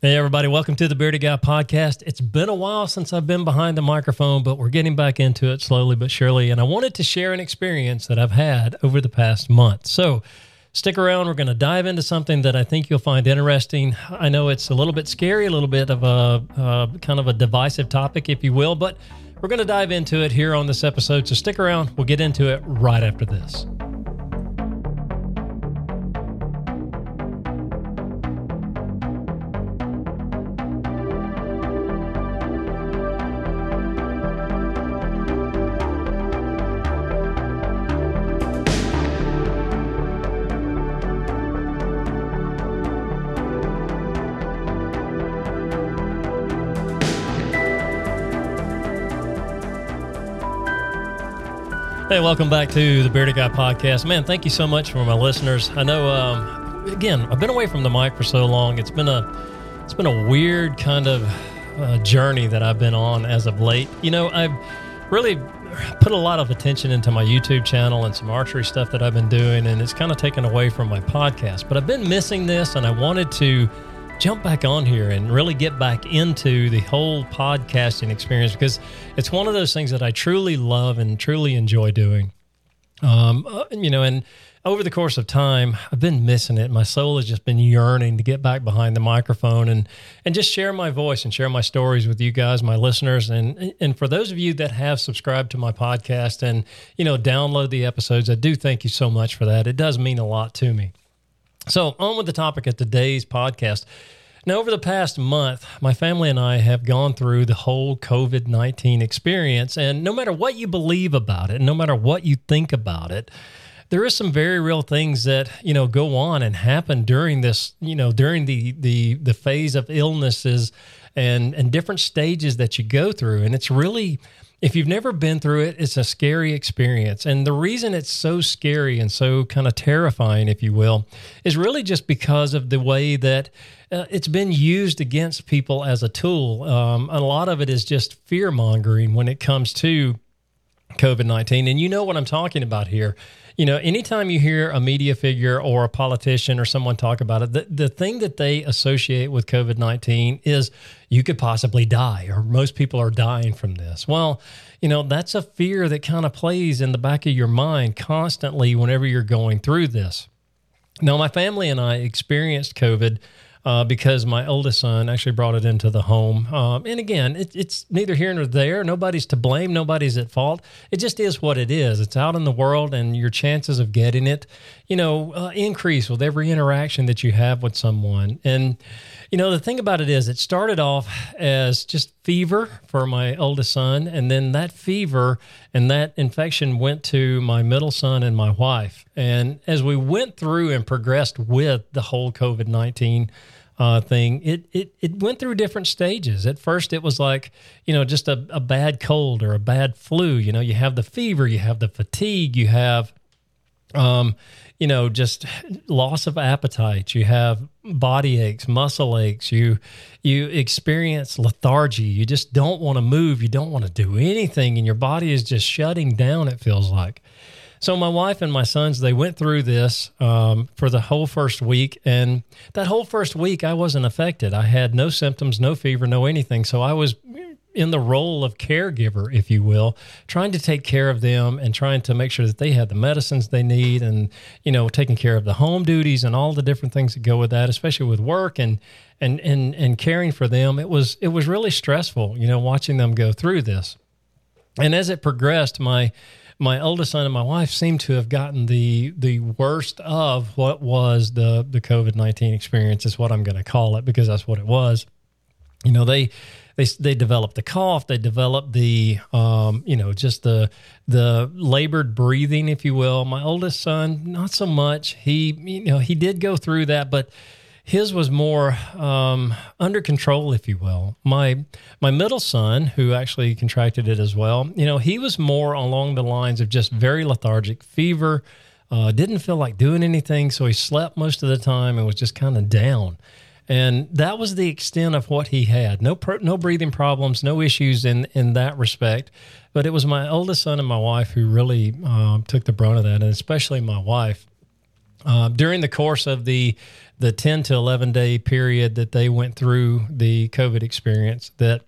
Hey, everybody, welcome to the Bearded Guy podcast. It's been a while since I've been behind the microphone, but we're getting back into it slowly but surely. And I wanted to share an experience that I've had over the past month. So stick around. We're going to dive into something that I think you'll find interesting. I know it's a little bit scary, a little bit of a uh, kind of a divisive topic, if you will, but we're going to dive into it here on this episode. So stick around. We'll get into it right after this. Hey, welcome back to the Bearded Guy podcast. Man, thank you so much for my listeners. I know, um, again, I've been away from the mic for so long. It's been a, it's been a weird kind of uh, journey that I've been on as of late. You know, I've really put a lot of attention into my YouTube channel and some archery stuff that I've been doing, and it's kind of taken away from my podcast. But I've been missing this, and I wanted to jump back on here and really get back into the whole podcasting experience because it's one of those things that I truly love and truly enjoy doing. Um, uh, you know, and over the course of time, I've been missing it. My soul has just been yearning to get back behind the microphone and and just share my voice and share my stories with you guys, my listeners, and and for those of you that have subscribed to my podcast and you know download the episodes, I do thank you so much for that. It does mean a lot to me. So, on with the topic of today's podcast. Now, over the past month, my family and I have gone through the whole COVID 19 experience. And no matter what you believe about it, no matter what you think about it, there is some very real things that you know go on and happen during this you know during the the the phase of illnesses and and different stages that you go through and it's really if you've never been through it, it's a scary experience. And the reason it's so scary and so kind of terrifying, if you will, is really just because of the way that uh, it's been used against people as a tool. Um, a lot of it is just fear mongering when it comes to COVID 19. And you know what I'm talking about here. You know, anytime you hear a media figure or a politician or someone talk about it, the, the thing that they associate with COVID 19 is you could possibly die, or most people are dying from this. Well, you know, that's a fear that kind of plays in the back of your mind constantly whenever you're going through this. Now, my family and I experienced COVID uh, because my oldest son actually brought it into the home. Um, and again, it, it's neither here nor there. Nobody's to blame. Nobody's at fault. It just is what it is. It's out in the world, and your chances of getting it, you know, uh, increase with every interaction that you have with someone. And you know, the thing about it is, it started off as just fever for my oldest son. And then that fever and that infection went to my middle son and my wife. And as we went through and progressed with the whole COVID 19 uh, thing, it, it, it went through different stages. At first, it was like, you know, just a, a bad cold or a bad flu. You know, you have the fever, you have the fatigue, you have, um, you know, just loss of appetite. You have body aches, muscle aches. You you experience lethargy. You just don't want to move. You don't want to do anything, and your body is just shutting down. It feels like. So my wife and my sons they went through this um, for the whole first week, and that whole first week I wasn't affected. I had no symptoms, no fever, no anything. So I was in the role of caregiver, if you will, trying to take care of them and trying to make sure that they have the medicines they need and, you know, taking care of the home duties and all the different things that go with that, especially with work and, and, and, and caring for them. It was, it was really stressful, you know, watching them go through this. And as it progressed, my, my oldest son and my wife seemed to have gotten the the worst of what was the the COVID nineteen experience is what I'm going to call it because that's what it was. You know they they they developed the cough, they developed the um, you know just the the labored breathing, if you will. My oldest son, not so much. He you know he did go through that, but his was more um, under control, if you will. My my middle son, who actually contracted it as well, you know, he was more along the lines of just very lethargic, fever, uh, didn't feel like doing anything, so he slept most of the time and was just kind of down and that was the extent of what he had. No, pro, no breathing problems, no issues in in that respect. But it was my oldest son and my wife who really uh, took the brunt of that, and especially my wife. Uh, during the course of the the 10 to 11 day period that they went through the COVID experience, that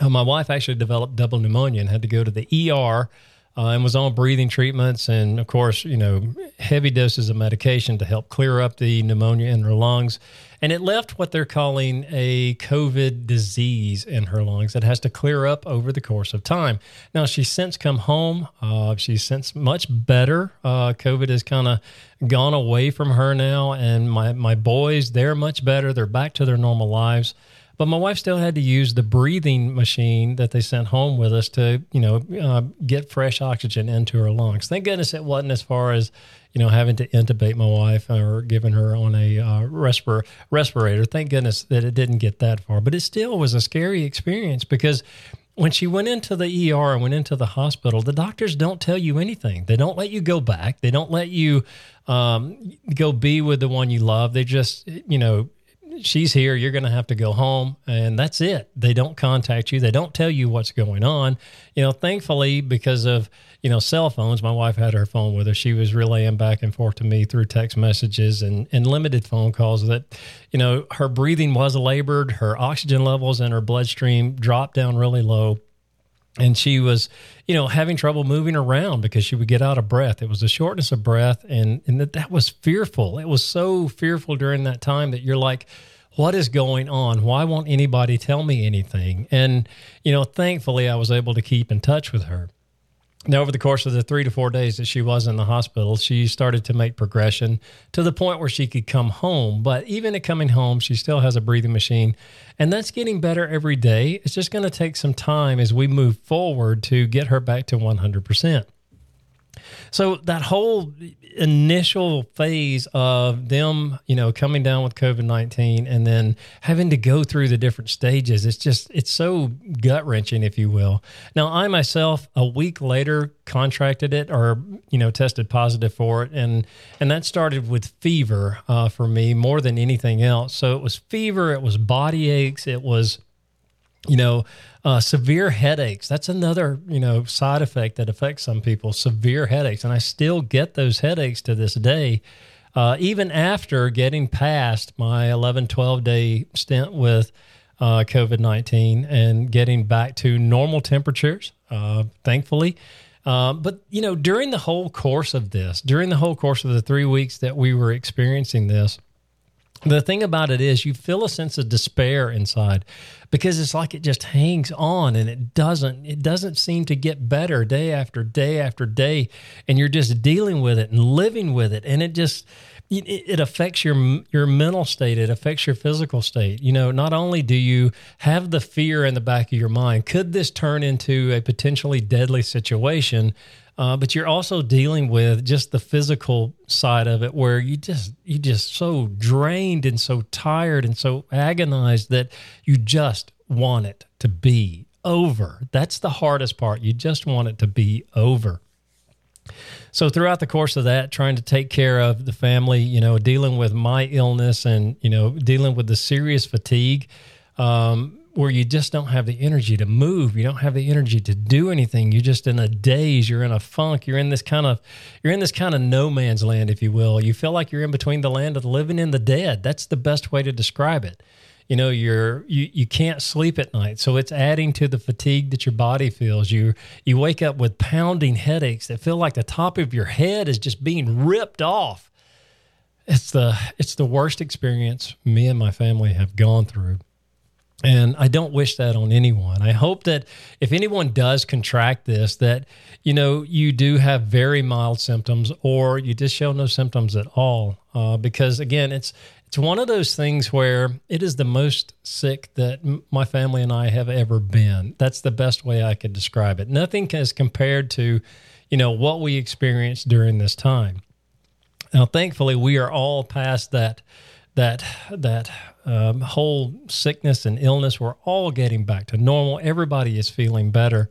uh, my wife actually developed double pneumonia and had to go to the ER uh, and was on breathing treatments and, of course, you know, heavy doses of medication to help clear up the pneumonia in her lungs. And it left what they're calling a COVID disease in her lungs that has to clear up over the course of time. Now, she's since come home. Uh, she's since much better. Uh, COVID has kind of gone away from her now. And my, my boys, they're much better. They're back to their normal lives. But my wife still had to use the breathing machine that they sent home with us to, you know, uh, get fresh oxygen into her lungs. Thank goodness it wasn't as far as, you know, having to intubate my wife or giving her on a uh, respir- respirator. Thank goodness that it didn't get that far. But it still was a scary experience because when she went into the ER and went into the hospital, the doctors don't tell you anything. They don't let you go back. They don't let you um, go be with the one you love. They just, you know, she's here. You're going to have to go home, and that's it. They don't contact you. They don't tell you what's going on. You know, thankfully, because of you know cell phones, my wife had her phone with her. She was relaying back and forth to me through text messages and and limited phone calls that, you know, her breathing was labored. Her oxygen levels in her bloodstream dropped down really low and she was you know having trouble moving around because she would get out of breath. It was a shortness of breath and and that, that was fearful. It was so fearful during that time that you're like what is going on? Why won't anybody tell me anything? And you know thankfully i was able to keep in touch with her now, over the course of the three to four days that she was in the hospital, she started to make progression to the point where she could come home. But even at coming home, she still has a breathing machine, and that's getting better every day. It's just going to take some time as we move forward to get her back to 100%. So that whole initial phase of them, you know, coming down with COVID 19 and then having to go through the different stages, it's just, it's so gut wrenching, if you will. Now, I myself, a week later, contracted it or, you know, tested positive for it. And, and that started with fever uh, for me more than anything else. So it was fever, it was body aches, it was, you know, uh, severe headaches. That's another, you know, side effect that affects some people. Severe headaches, and I still get those headaches to this day, uh, even after getting past my 11, 12 day stint with uh, COVID 19 and getting back to normal temperatures, uh, thankfully. Uh, but, you know, during the whole course of this, during the whole course of the three weeks that we were experiencing this, the thing about it is you feel a sense of despair inside because it's like it just hangs on and it doesn't it doesn't seem to get better day after day after day. And you're just dealing with it and living with it. And it just it, affects your your mental state. It affects your physical state. You know not only do you have the fear in the back of your mind could this turn into a potentially deadly situation uh, but you're also dealing with just the physical side of it where you just you just so drained and so tired and so agonized that you just want it to be over. That's the hardest part. You just want it to be over. So throughout the course of that trying to take care of the family you know dealing with my illness and you know dealing with the serious fatigue um, where you just don't have the energy to move. You don't have the energy to do anything. You're just in a daze. You're in a funk. You're in this kind of you're in this kind of no man's land if you will. You feel like you're in between the land of the living and the dead. That's the best way to describe it. You know you're you, you can't sleep at night. So it's adding to the fatigue that your body feels. You you wake up with pounding headaches that feel like the top of your head is just being ripped off. It's the it's the worst experience me and my family have gone through and I don't wish that on anyone. I hope that if anyone does contract this, that you know you do have very mild symptoms, or you just show no symptoms at all. Uh, because again, it's it's one of those things where it is the most sick that m- my family and I have ever been. That's the best way I could describe it. Nothing as compared to, you know, what we experienced during this time. Now, thankfully, we are all past that that that um, whole sickness and illness, we're all getting back to normal. Everybody is feeling better.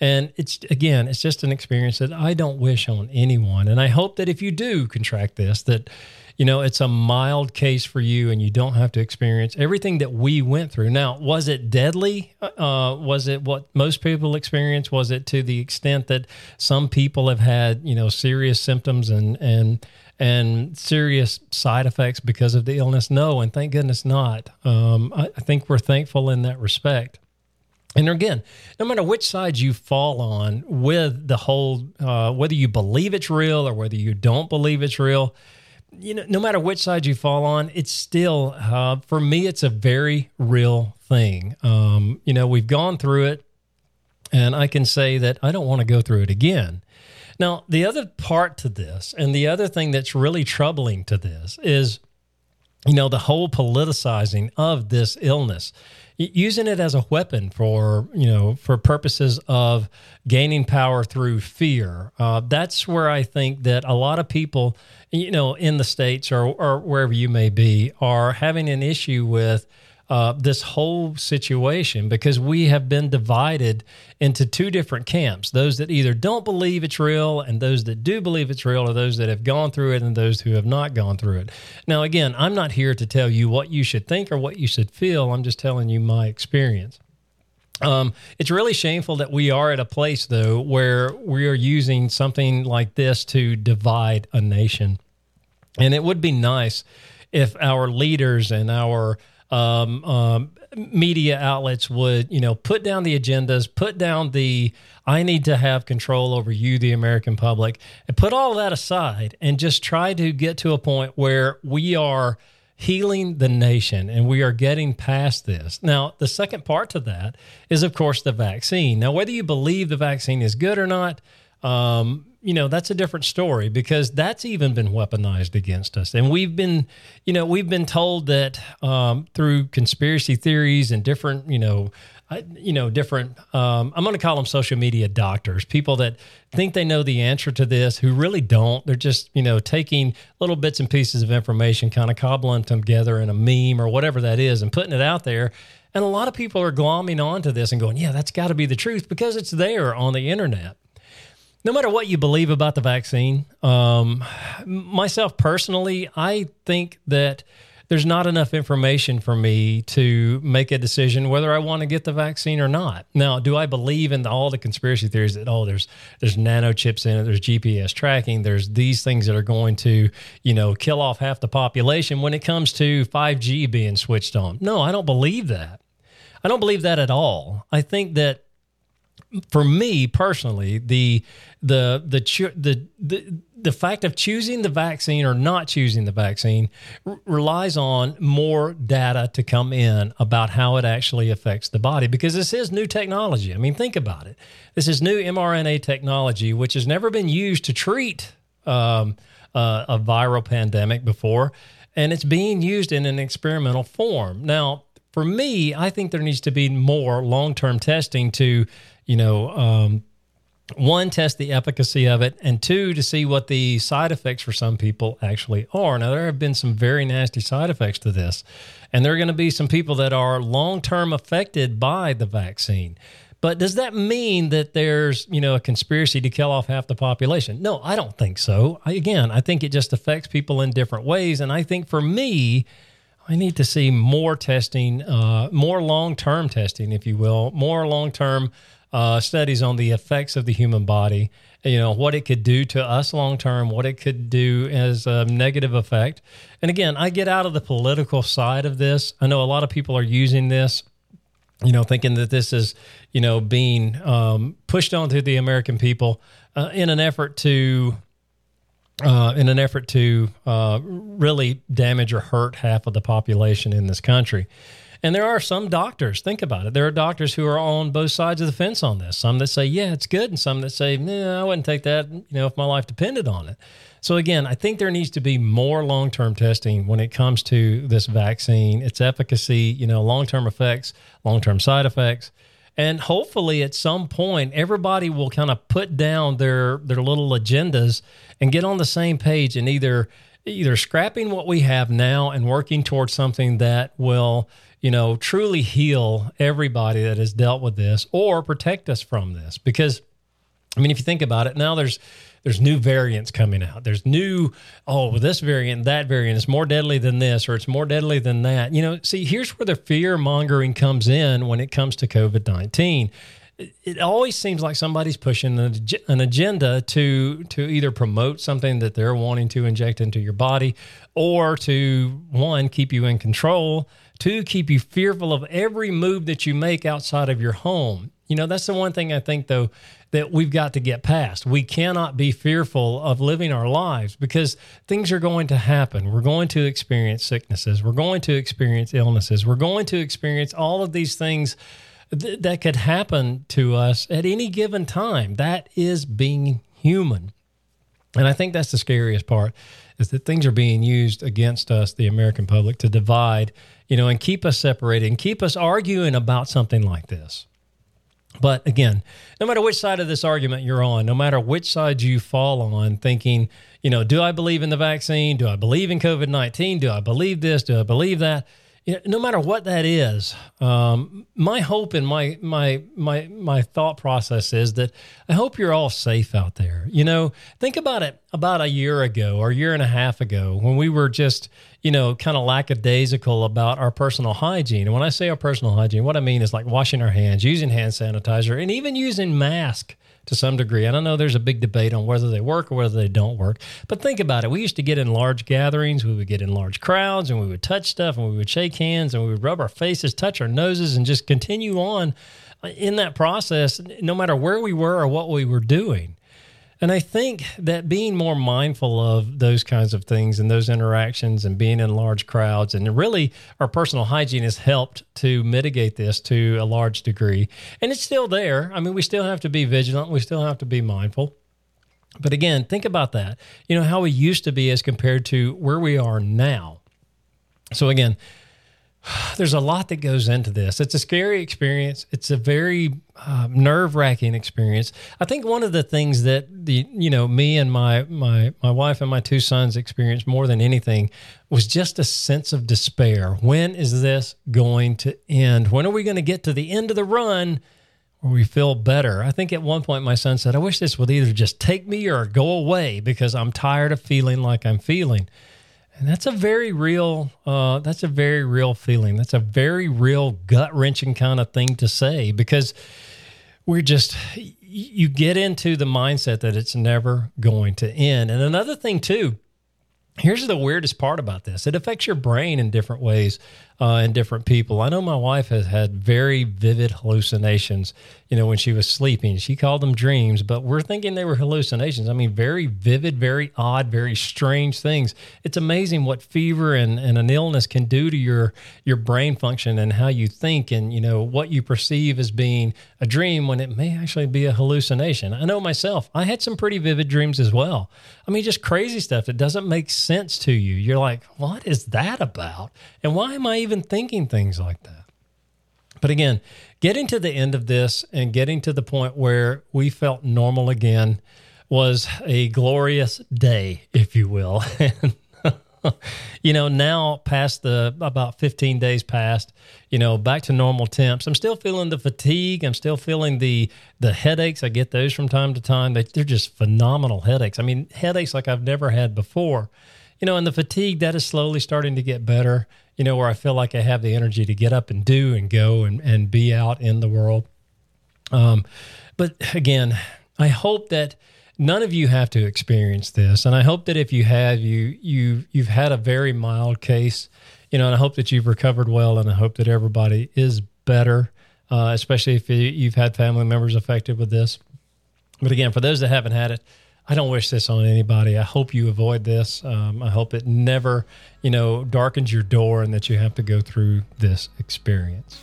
And it's again, it's just an experience that I don't wish on anyone. And I hope that if you do contract this, that you know, it's a mild case for you and you don't have to experience everything that we went through. Now, was it deadly? Uh, was it what most people experience? Was it to the extent that some people have had, you know, serious symptoms and, and, and serious side effects because of the illness? No, and thank goodness not. Um, I, I think we're thankful in that respect. And again, no matter which side you fall on with the whole, uh, whether you believe it's real or whether you don't believe it's real, you know, no matter which side you fall on, it's still, uh, for me, it's a very real thing. Um, you know, we've gone through it, and I can say that I don't want to go through it again. Now, the other part to this, and the other thing that's really troubling to this is, you know, the whole politicizing of this illness using it as a weapon for you know for purposes of gaining power through fear. Uh, that's where I think that a lot of people, you know, in the states or or wherever you may be, are having an issue with uh, this whole situation because we have been divided into two different camps those that either don't believe it's real, and those that do believe it's real, or those that have gone through it, and those who have not gone through it. Now, again, I'm not here to tell you what you should think or what you should feel, I'm just telling you my experience. Um, it's really shameful that we are at a place, though, where we are using something like this to divide a nation. And it would be nice if our leaders and our um, um, media outlets would, you know, put down the agendas, put down the I need to have control over you, the American public, and put all that aside and just try to get to a point where we are healing the nation and we are getting past this. Now, the second part to that is, of course, the vaccine. Now, whether you believe the vaccine is good or not, um, you know that's a different story because that's even been weaponized against us. And we've been you know we've been told that um, through conspiracy theories and different you know I, you know different um, i'm going to call them social media doctors people that think they know the answer to this who really don't. They're just you know taking little bits and pieces of information kind of cobbling them together in a meme or whatever that is and putting it out there. And a lot of people are glomming onto this and going yeah that's got to be the truth because it's there on the internet no matter what you believe about the vaccine, um, myself personally, I think that there's not enough information for me to make a decision whether I want to get the vaccine or not. Now, do I believe in the, all the conspiracy theories that oh, there's there's nano chips in it, there's GPS tracking, there's these things that are going to you know kill off half the population when it comes to 5G being switched on? No, I don't believe that. I don't believe that at all. I think that for me personally, the the the the the the fact of choosing the vaccine or not choosing the vaccine r- relies on more data to come in about how it actually affects the body because this is new technology. I mean, think about it. This is new mRNA technology, which has never been used to treat um, uh, a viral pandemic before, and it's being used in an experimental form. Now, for me, I think there needs to be more long term testing to, you know, um, one, test the efficacy of it, and two, to see what the side effects for some people actually are. Now, there have been some very nasty side effects to this, and there are going to be some people that are long term affected by the vaccine. But does that mean that there's, you know, a conspiracy to kill off half the population? No, I don't think so. I, again, I think it just affects people in different ways, and I think for me, I need to see more testing, uh, more long term testing, if you will, more long term uh, studies on the effects of the human body, you know, what it could do to us long term, what it could do as a negative effect. And again, I get out of the political side of this. I know a lot of people are using this, you know, thinking that this is, you know, being um, pushed onto the American people uh, in an effort to. Uh, in an effort to uh, really damage or hurt half of the population in this country. And there are some doctors, think about it. There are doctors who are on both sides of the fence on this. Some that say, yeah, it's good, and some that say, nah, I wouldn't take that, you know, if my life depended on it. So again, I think there needs to be more long-term testing when it comes to this vaccine, its efficacy, you know, long-term effects, long-term side effects. And hopefully at some point everybody will kind of put down their their little agendas and get on the same page and either either scrapping what we have now and working towards something that will you know, truly heal everybody that has dealt with this or protect us from this. Because, I mean, if you think about it, now there's there's new variants coming out. There's new, oh, well, this variant, that variant is more deadly than this, or it's more deadly than that. You know, see, here's where the fear mongering comes in when it comes to COVID 19 it always seems like somebody's pushing an agenda to to either promote something that they're wanting to inject into your body or to one keep you in control two keep you fearful of every move that you make outside of your home you know that's the one thing i think though that we've got to get past we cannot be fearful of living our lives because things are going to happen we're going to experience sicknesses we're going to experience illnesses we're going to experience all of these things th- that could happen to us at any given time. That is being human. And I think that's the scariest part is that things are being used against us, the American public, to divide, you know, and keep us separated and keep us arguing about something like this. But again, no matter which side of this argument you're on, no matter which side you fall on, thinking, you know, do I believe in the vaccine? Do I believe in COVID 19? Do I believe this? Do I believe that? You know, no matter what that is, um, my hope and my my my my thought process is that I hope you're all safe out there. You know, think about it about a year ago or a year and a half ago when we were just you know kind of lackadaisical about our personal hygiene. And when I say our personal hygiene, what I mean is like washing our hands, using hand sanitizer, and even using mask to some degree. And I know there's a big debate on whether they work or whether they don't work. But think about it. We used to get in large gatherings, we would get in large crowds, and we would touch stuff, and we would shake hands, and we would rub our faces, touch our noses, and just continue on in that process, no matter where we were or what we were doing. And I think that being more mindful of those kinds of things and those interactions and being in large crowds and really our personal hygiene has helped to mitigate this to a large degree. And it's still there. I mean, we still have to be vigilant, we still have to be mindful. But again, think about that. You know, how we used to be as compared to where we are now. So again, there's a lot that goes into this. It's a scary experience. It's a very uh, nerve wracking experience. I think one of the things that the you know me and my my my wife and my two sons experienced more than anything was just a sense of despair. When is this going to end? When are we going to get to the end of the run? Where we feel better. I think at one point my son said, I wish this would either just take me or go away because I'm tired of feeling like I'm feeling. And that's a very real, uh, that's a very real feeling. That's a very real gut wrenching kind of thing to say because we're just, you get into the mindset that it's never going to end. And another thing, too, here's the weirdest part about this it affects your brain in different ways uh, in different people. I know my wife has had very vivid hallucinations, you know, when she was sleeping. She called them dreams, but we're thinking they were hallucinations. I mean, very vivid, very odd, very strange things. It's amazing what fever and, and an illness can do to your your brain function and how you think and, you know, what you perceive as being a dream when it may actually be a hallucination. I know myself, I had some pretty vivid dreams as well. I mean, just crazy stuff that doesn't make sense to you. You're like, what is that about? And why am I even thinking things like that. But again, getting to the end of this and getting to the point where we felt normal again was a glorious day, if you will. you know, now past the about 15 days past, you know, back to normal temps. I'm still feeling the fatigue. I'm still feeling the the headaches. I get those from time to time. They, they're just phenomenal headaches. I mean, headaches like I've never had before you know, and the fatigue that is slowly starting to get better, you know, where I feel like I have the energy to get up and do and go and, and be out in the world. Um, but again, I hope that none of you have to experience this. And I hope that if you have, you, you, you've had a very mild case, you know, and I hope that you've recovered well. And I hope that everybody is better, uh, especially if you've had family members affected with this. But again, for those that haven't had it, I don't wish this on anybody. I hope you avoid this. Um, I hope it never, you know, darkens your door and that you have to go through this experience.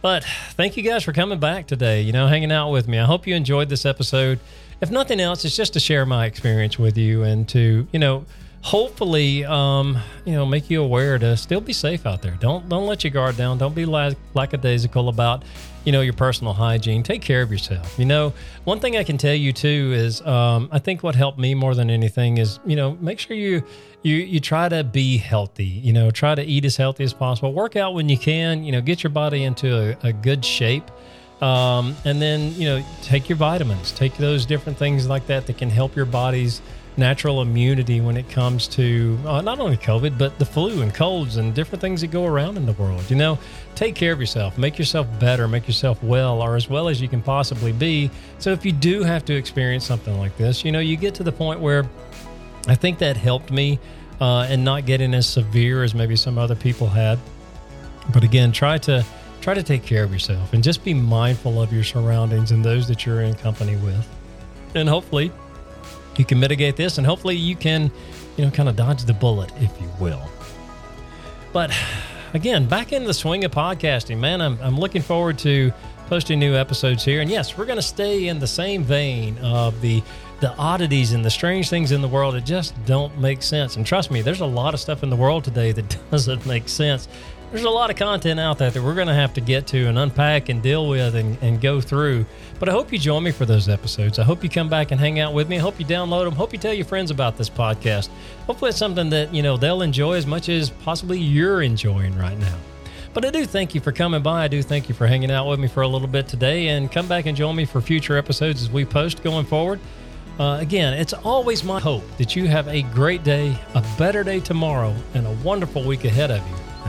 But thank you guys for coming back today, you know, hanging out with me. I hope you enjoyed this episode. If nothing else, it's just to share my experience with you and to, you know, hopefully, um, you know, make you aware to still be safe out there. Don't don't let your guard down. Don't be lack- lackadaisical about, you know, your personal hygiene. Take care of yourself. You know, one thing I can tell you too is, um, I think what helped me more than anything is, you know, make sure you you you try to be healthy. You know, try to eat as healthy as possible. Work out when you can. You know, get your body into a, a good shape Um, and then, you know, take your vitamins, take those different things like that that can help your body's natural immunity when it comes to uh, not only COVID, but the flu and colds and different things that go around in the world. You know, take care of yourself, make yourself better, make yourself well, or as well as you can possibly be. So if you do have to experience something like this, you know, you get to the point where I think that helped me uh, and not getting as severe as maybe some other people had. But again, try to try to take care of yourself and just be mindful of your surroundings and those that you're in company with. And hopefully you can mitigate this and hopefully you can, you know, kind of dodge the bullet, if you will. But again, back in the swing of podcasting, man, I'm, I'm looking forward to posting new episodes here. And yes, we're going to stay in the same vein of the the oddities and the strange things in the world that just don't make sense. And trust me, there's a lot of stuff in the world today that doesn't make sense there's a lot of content out there that we're going to have to get to and unpack and deal with and, and go through. But I hope you join me for those episodes. I hope you come back and hang out with me. I hope you download them. Hope you tell your friends about this podcast. Hopefully, it's something that you know they'll enjoy as much as possibly you're enjoying right now. But I do thank you for coming by. I do thank you for hanging out with me for a little bit today, and come back and join me for future episodes as we post going forward. Uh, again, it's always my hope that you have a great day, a better day tomorrow, and a wonderful week ahead of you.